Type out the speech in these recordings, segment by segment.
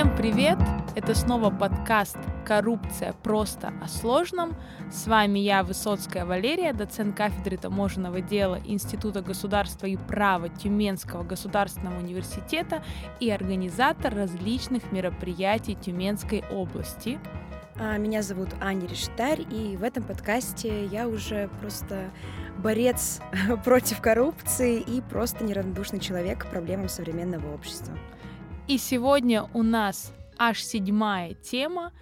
Всем привет! Это снова подкаст «Коррупция просто о сложном». С вами я, Высоцкая Валерия, доцент кафедры таможенного дела Института государства и права Тюменского государственного университета и организатор различных мероприятий Тюменской области. А, меня зовут Аня Рештарь, и в этом подкасте я уже просто борец против коррупции и просто неравнодушный человек к проблемам современного общества. И сегодня у нас аж седьмая тема,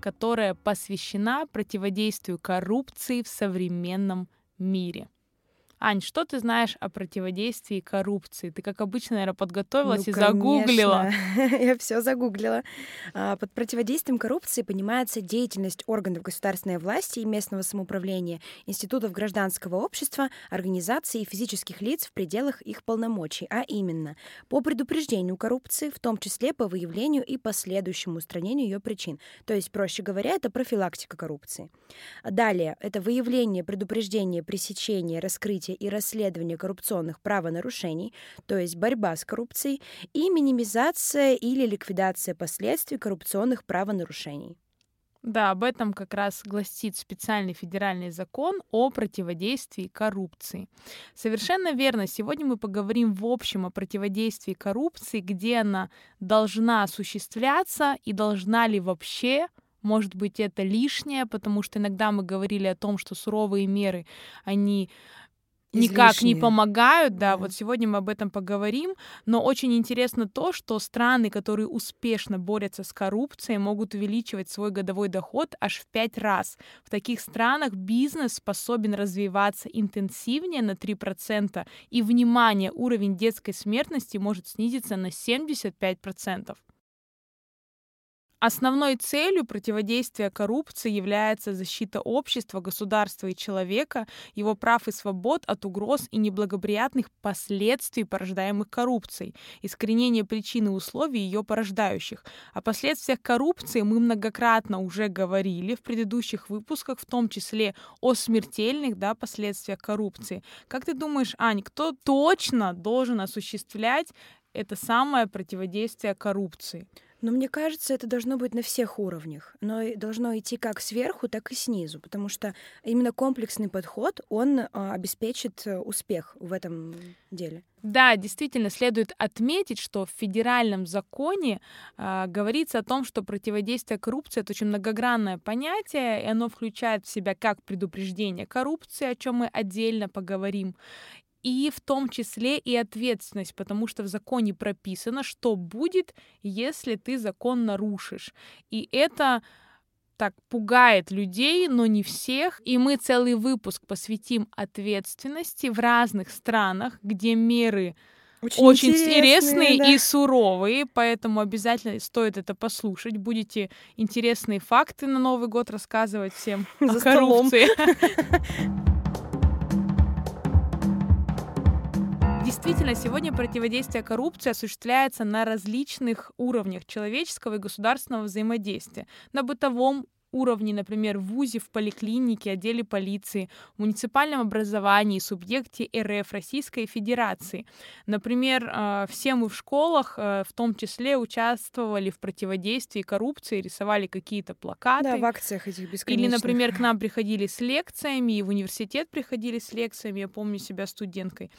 которая посвящена противодействию коррупции в современном мире. Ань, что ты знаешь о противодействии коррупции? Ты, как обычно, наверное, подготовилась ну, и загуглила. Я все загуглила. Под противодействием коррупции понимается деятельность органов государственной власти и местного самоуправления, институтов гражданского общества, организаций и физических лиц в пределах их полномочий, а именно по предупреждению коррупции, в том числе по выявлению и последующему устранению ее причин. То есть, проще говоря, это профилактика коррупции. Далее, это выявление, предупреждение, пресечение, раскрытие раскрытие и расследование коррупционных правонарушений, то есть борьба с коррупцией, и минимизация или ликвидация последствий коррупционных правонарушений. Да, об этом как раз гласит специальный федеральный закон о противодействии коррупции. Совершенно верно. Сегодня мы поговорим в общем о противодействии коррупции, где она должна осуществляться и должна ли вообще может быть, это лишнее, потому что иногда мы говорили о том, что суровые меры, они никак не помогают, да, вот сегодня мы об этом поговорим, но очень интересно то, что страны, которые успешно борются с коррупцией, могут увеличивать свой годовой доход аж в пять раз. В таких странах бизнес способен развиваться интенсивнее на 3%, и, внимание, уровень детской смертности может снизиться на 75%. Основной целью противодействия коррупции является защита общества, государства и человека, его прав и свобод от угроз и неблагоприятных последствий, порождаемых коррупцией, искоренение причин и условий ее порождающих. О последствиях коррупции мы многократно уже говорили в предыдущих выпусках, в том числе о смертельных да, последствиях коррупции. Как ты думаешь, Ань, кто точно должен осуществлять это самое противодействие коррупции? Но мне кажется, это должно быть на всех уровнях. Но должно идти как сверху, так и снизу, потому что именно комплексный подход, он а, обеспечит э, успех в этом деле. Да, действительно, следует отметить, что в федеральном законе э, говорится о том, что противодействие коррупции это очень многогранное понятие, и оно включает в себя как предупреждение коррупции, о чем мы отдельно поговорим, и в том числе и ответственность, потому что в законе прописано, что будет, если ты закон нарушишь. И это так пугает людей, но не всех. И мы целый выпуск посвятим ответственности в разных странах, где меры очень, очень интересные, интересные да. и суровые, поэтому обязательно стоит это послушать. Будете интересные факты на Новый год рассказывать всем За о коррупции. Действительно, сегодня противодействие коррупции осуществляется на различных уровнях человеческого и государственного взаимодействия. На бытовом уровне, например, в ВУЗе, в поликлинике, отделе полиции, в муниципальном образовании, субъекте РФ, Российской Федерации. Например, э, все мы в школах э, в том числе участвовали в противодействии коррупции, рисовали какие-то плакаты. Да, в акциях этих бесконечных. Или, например, к нам приходили с лекциями, и в университет приходили с лекциями, я помню себя студенткой.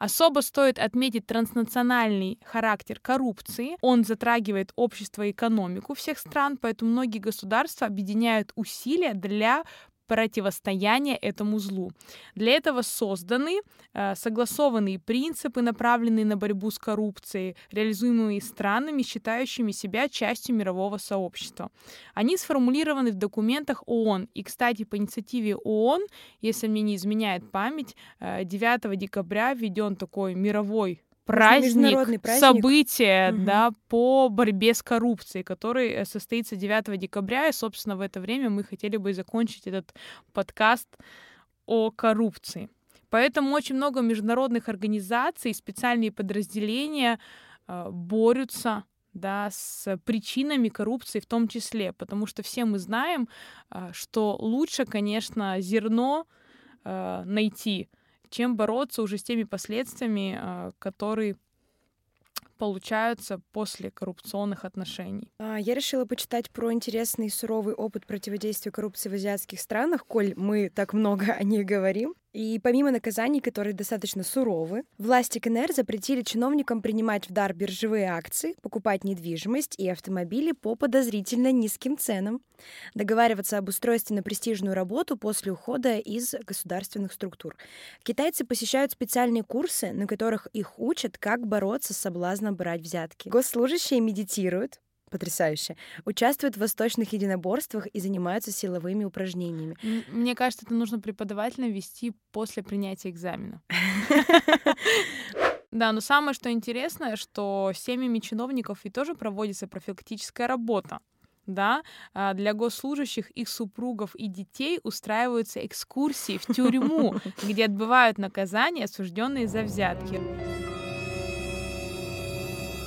Особо стоит отметить транснациональный характер коррупции. Он затрагивает общество и экономику всех стран, поэтому многие государства объединяют усилия для противостояния этому злу. Для этого созданы э, согласованные принципы, направленные на борьбу с коррупцией, реализуемые странами, считающими себя частью мирового сообщества. Они сформулированы в документах ООН. И, кстати, по инициативе ООН, если мне не изменяет память, 9 э, декабря введен такой мировой праздник, праздник. событие, угу. да, по борьбе с коррупцией, который э, состоится 9 декабря, и, собственно, в это время мы хотели бы закончить этот подкаст о коррупции. Поэтому очень много международных организаций, специальные подразделения э, борются да, с причинами коррупции в том числе, потому что все мы знаем, э, что лучше, конечно, зерно найти, чем бороться уже с теми последствиями, а, которые получаются после коррупционных отношений. А, я решила почитать про интересный суровый опыт противодействия коррупции в азиатских странах, коль мы так много о них говорим. И помимо наказаний, которые достаточно суровы, власти КНР запретили чиновникам принимать в дар биржевые акции, покупать недвижимость и автомобили по подозрительно низким ценам, договариваться об устройстве на престижную работу после ухода из государственных структур. Китайцы посещают специальные курсы, на которых их учат, как бороться с соблазном брать взятки. Госслужащие медитируют, потрясающе, участвуют в восточных единоборствах и занимаются силовыми упражнениями. Мне кажется, это нужно преподавательно вести после принятия экзамена. Да, но самое что интересное, что семьями чиновников и тоже проводится профилактическая работа. Да, а, для госслужащих, их супругов и детей устраиваются экскурсии в тюрьму, где отбывают наказание, осужденные за взятки.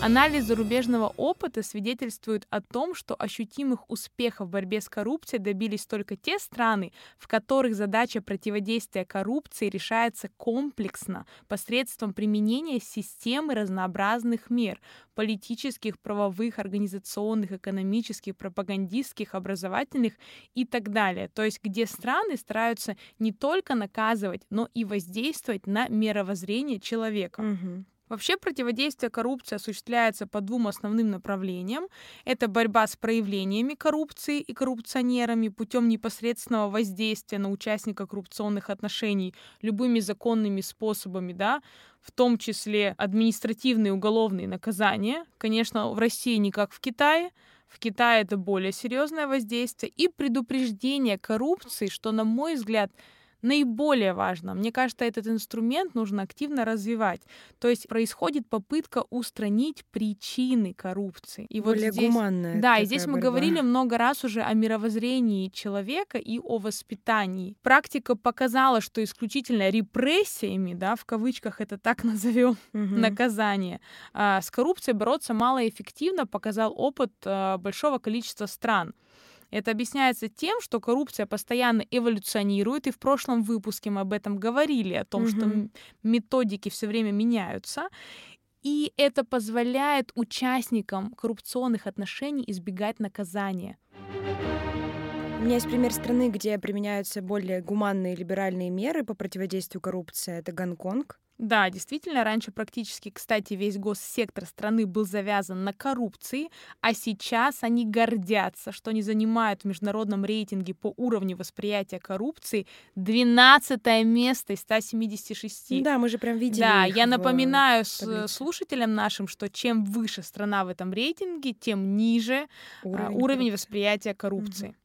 Анализ зарубежного опыта свидетельствует о том, что ощутимых успехов в борьбе с коррупцией добились только те страны, в которых задача противодействия коррупции решается комплексно посредством применения системы разнообразных мер политических, правовых, организационных, экономических, пропагандистских, образовательных и так далее. То есть где страны стараются не только наказывать, но и воздействовать на мировоззрение человека. Угу. Вообще противодействие коррупции осуществляется по двум основным направлениям. Это борьба с проявлениями коррупции и коррупционерами путем непосредственного воздействия на участника коррупционных отношений любыми законными способами, да, в том числе административные уголовные наказания. Конечно, в России не как в Китае, в Китае это более серьезное воздействие и предупреждение коррупции, что, на мой взгляд, наиболее важно. Мне кажется, этот инструмент нужно активно развивать. То есть происходит попытка устранить причины коррупции. И Более вот здесь, гуманная. Да, и здесь мы борьба. говорили много раз уже о мировоззрении человека и о воспитании. Практика показала, что исключительно репрессиями, да, в кавычках это так назовем, угу. наказание, а, с коррупцией бороться малоэффективно, показал опыт а, большого количества стран. Это объясняется тем, что коррупция постоянно эволюционирует, и в прошлом выпуске мы об этом говорили, о том, угу. что методики все время меняются. И это позволяет участникам коррупционных отношений избегать наказания. У меня есть пример страны, где применяются более гуманные либеральные меры по противодействию коррупции. Это Гонконг. Да, действительно, раньше практически, кстати, весь госсектор страны был завязан на коррупции, а сейчас они гордятся, что они занимают в международном рейтинге по уровню восприятия коррупции 12 место из 176. Да, мы же прям видели. Да, я напоминаю слушателям нашим, что чем выше страна в этом рейтинге, тем ниже а, уровень, уровень восприятия коррупции. Угу.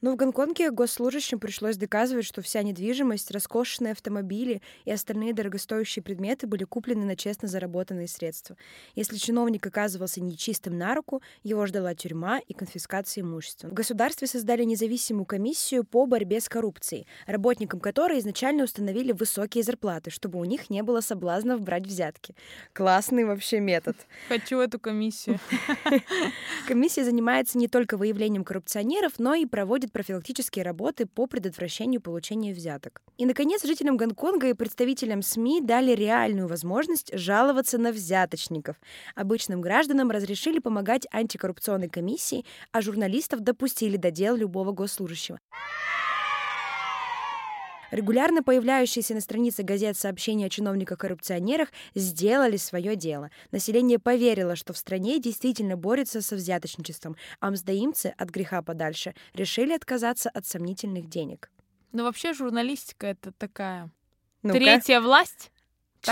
Но в Гонконге госслужащим пришлось доказывать, что вся недвижимость, роскошные автомобили и остальные дорогостоящие предметы были куплены на честно заработанные средства. Если чиновник оказывался нечистым на руку, его ждала тюрьма и конфискация имущества. В государстве создали независимую комиссию по борьбе с коррупцией, работникам которой изначально установили высокие зарплаты, чтобы у них не было соблазнов брать взятки. Классный вообще метод. Хочу эту комиссию. Комиссия занимается не только выявлением коррупционеров, но и проводит проводит профилактические работы по предотвращению получения взяток. И, наконец, жителям Гонконга и представителям СМИ дали реальную возможность жаловаться на взяточников. Обычным гражданам разрешили помогать антикоррупционной комиссии, а журналистов допустили до дел любого госслужащего. Регулярно появляющиеся на странице газет сообщения о чиновниках-коррупционерах сделали свое дело. Население поверило, что в стране действительно борется со взяточничеством, а мздоимцы от греха подальше решили отказаться от сомнительных денег. Но вообще журналистика это такая ну третья власть.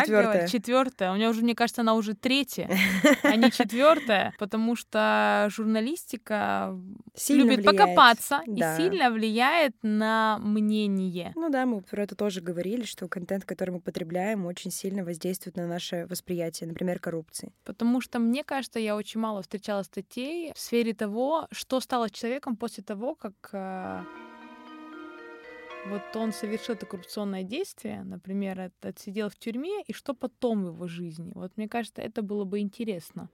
Четвертая. Четвертая. У меня уже, мне кажется, она уже третья, а не четвертая, потому что журналистика сильно любит влияет. покопаться да. и сильно влияет на мнение. Ну да, мы про это тоже говорили, что контент, который мы потребляем, очень сильно воздействует на наше восприятие, например, коррупции. Потому что, мне кажется, я очень мало встречала статей в сфере того, что стало человеком после того, как э, вот он совершил это коррупционное действие, например, отсидел в тюрьме, и что потом в его жизни? Вот мне кажется, это было бы интересно.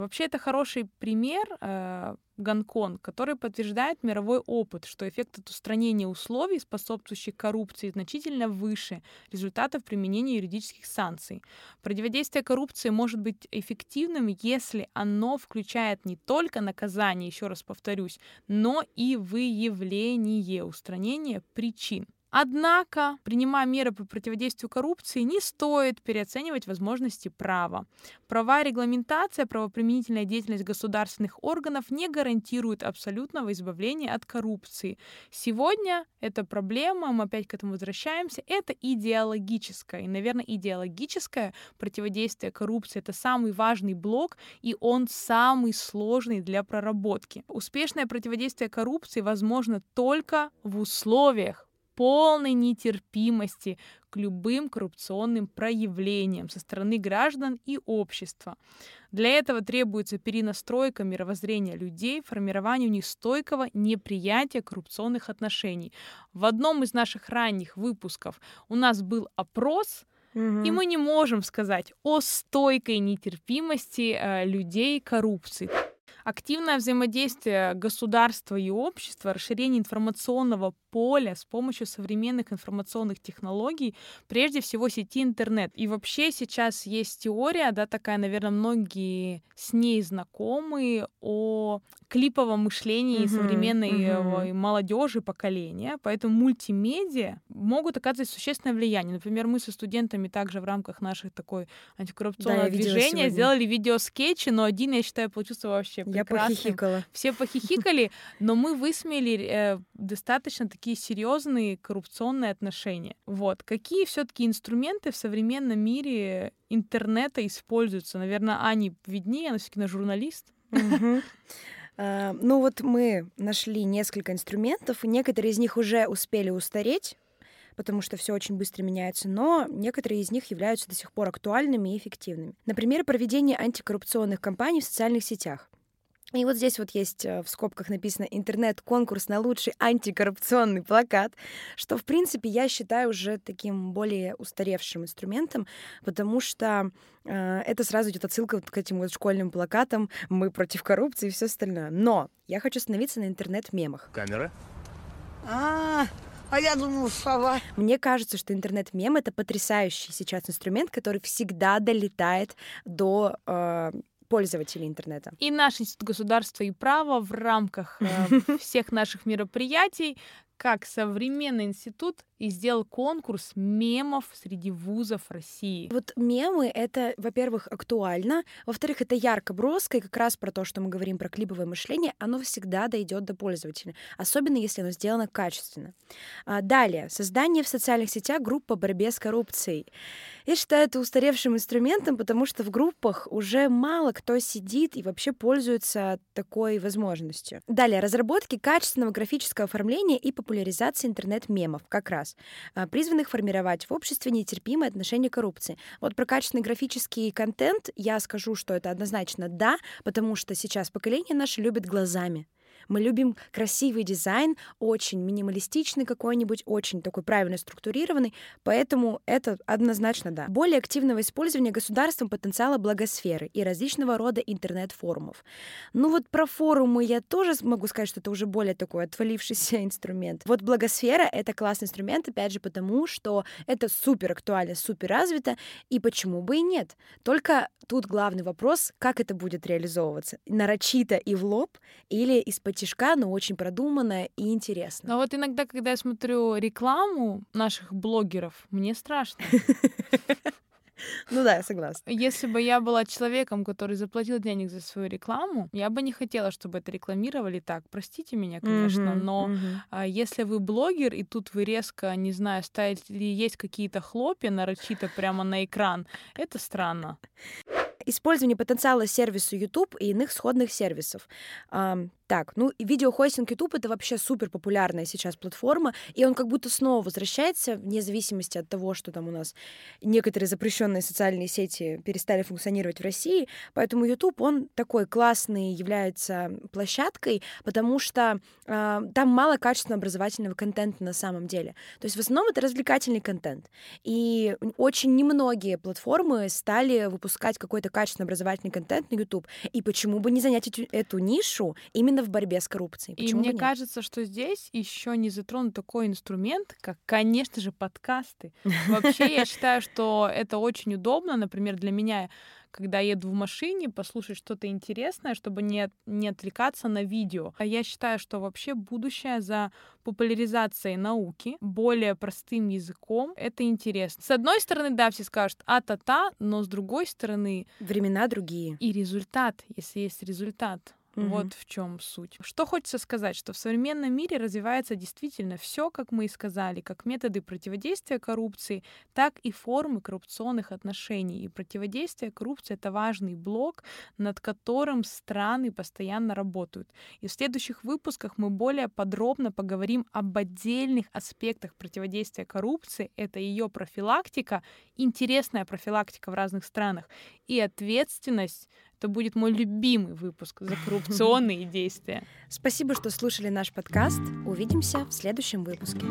Вообще это хороший пример э, Гонконг, который подтверждает мировой опыт, что эффект от устранения условий, способствующих коррупции, значительно выше результатов применения юридических санкций. Противодействие коррупции может быть эффективным, если оно включает не только наказание, еще раз повторюсь, но и выявление, устранение причин. Однако, принимая меры по противодействию коррупции, не стоит переоценивать возможности права. Права регламентация, правоприменительная деятельность государственных органов не гарантируют абсолютного избавления от коррупции. Сегодня эта проблема, мы опять к этому возвращаемся, это идеологическая. И, наверное, идеологическое противодействие коррупции — это самый важный блок, и он самый сложный для проработки. Успешное противодействие коррупции возможно только в условиях полной нетерпимости к любым коррупционным проявлениям со стороны граждан и общества. Для этого требуется перенастройка мировоззрения людей, формирование у них стойкого неприятия коррупционных отношений. В одном из наших ранних выпусков у нас был опрос, Угу. И мы не можем сказать о стойкой нетерпимости э, людей коррупции. Активное взаимодействие государства и общества, расширение информационного поля с помощью современных информационных технологий, прежде всего сети интернет. И вообще сейчас есть теория, да, такая, наверное, многие с ней знакомы, о клиповом мышлении uh-huh, современной uh-huh. молодежи поколения. Поэтому мультимедиа могут оказывать существенное влияние. Например, мы со студентами также в рамках наших такой антикоррупционного да, движения сделали видеоскетчи, но один, я считаю, получился вообще я похихикала. Все похихикали, но мы высмеяли э, достаточно такие серьезные коррупционные отношения. Вот. Какие все-таки инструменты в современном мире интернета используются? Наверное, Ани виднее, она все-таки на журналист. А, ну вот мы нашли несколько инструментов, и некоторые из них уже успели устареть, потому что все очень быстро меняется, но некоторые из них являются до сих пор актуальными и эффективными. Например, проведение антикоррупционных кампаний в социальных сетях. И вот здесь вот есть э, в скобках написано «Интернет-конкурс на лучший антикоррупционный плакат», что, в принципе, я считаю уже таким более устаревшим инструментом, потому что э, это сразу идет отсылка вот к этим вот школьным плакатам «Мы против коррупции» и все остальное. Но я хочу остановиться на интернет-мемах. Камера? А, а я думал, слова. Мне кажется, что интернет-мем — это потрясающий сейчас инструмент, который всегда долетает до э, пользователей интернета. И наш Институт государства и права в рамках э, всех наших мероприятий как современный институт и сделал конкурс мемов среди вузов России. Вот мемы — это, во-первых, актуально, во-вторых, это ярко, броско, и как раз про то, что мы говорим про клиповое мышление, оно всегда дойдет до пользователя, особенно если оно сделано качественно. А далее, создание в социальных сетях групп по борьбе с коррупцией. Я считаю это устаревшим инструментом, потому что в группах уже мало кто сидит и вообще пользуется такой возможностью. Далее, разработки качественного графического оформления и популяризации интернет-мемов, как раз, а, призванных формировать в обществе нетерпимое отношение к коррупции. Вот про качественный графический контент я скажу, что это однозначно да, потому что сейчас поколение наше любит глазами. Мы любим красивый дизайн, очень минималистичный какой-нибудь, очень такой правильно структурированный, поэтому это однозначно да. Более активного использования государством потенциала благосферы и различного рода интернет-форумов. Ну вот про форумы я тоже могу сказать, что это уже более такой отвалившийся инструмент. Вот благосфера — это классный инструмент, опять же, потому что это супер актуально, супер развито, и почему бы и нет. Только тут главный вопрос, как это будет реализовываться. Нарочито и в лоб или из-под но очень продуманная и интересная. Но вот иногда, когда я смотрю рекламу наших блогеров, мне страшно. Ну да, я согласна. Если бы я была человеком, который заплатил денег за свою рекламу, я бы не хотела, чтобы это рекламировали так. Простите меня, конечно, mm-hmm, но mm-hmm. А, если вы блогер, и тут вы резко, не знаю, ставите ли есть какие-то хлопья нарочито прямо на экран, это странно. Использование потенциала сервису YouTube и иных сходных сервисов. Так, ну видеохостинг YouTube это вообще супер популярная сейчас платформа, и он как будто снова возвращается, вне зависимости от того, что там у нас некоторые запрещенные социальные сети перестали функционировать в России, поэтому YouTube он такой классный является площадкой, потому что э, там мало качественного образовательного контента на самом деле. То есть в основном это развлекательный контент, и очень немногие платформы стали выпускать какой-то качественный образовательный контент на YouTube, и почему бы не занять эту, эту нишу именно в борьбе с коррупцией? Почему и мне кажется, что здесь еще не затронут такой инструмент, как, конечно же, подкасты. Вообще, я считаю, что это очень удобно. Например, для меня когда еду в машине, послушать что-то интересное, чтобы не, не отвлекаться на видео. А я считаю, что вообще будущее за популяризацией науки более простым языком. Это интересно. С одной стороны, да, все скажут а-та-та, но с другой стороны... Времена другие. И результат, если есть результат. Угу. Вот в чем суть. Что хочется сказать, что в современном мире развивается действительно все, как мы и сказали, как методы противодействия коррупции, так и формы коррупционных отношений. И противодействие коррупции это важный блок, над которым страны постоянно работают. И в следующих выпусках мы более подробно поговорим об отдельных аспектах противодействия коррупции. Это ее профилактика, интересная профилактика в разных странах и ответственность это будет мой любимый выпуск за коррупционные действия. Спасибо, что слушали наш подкаст. Увидимся в следующем выпуске.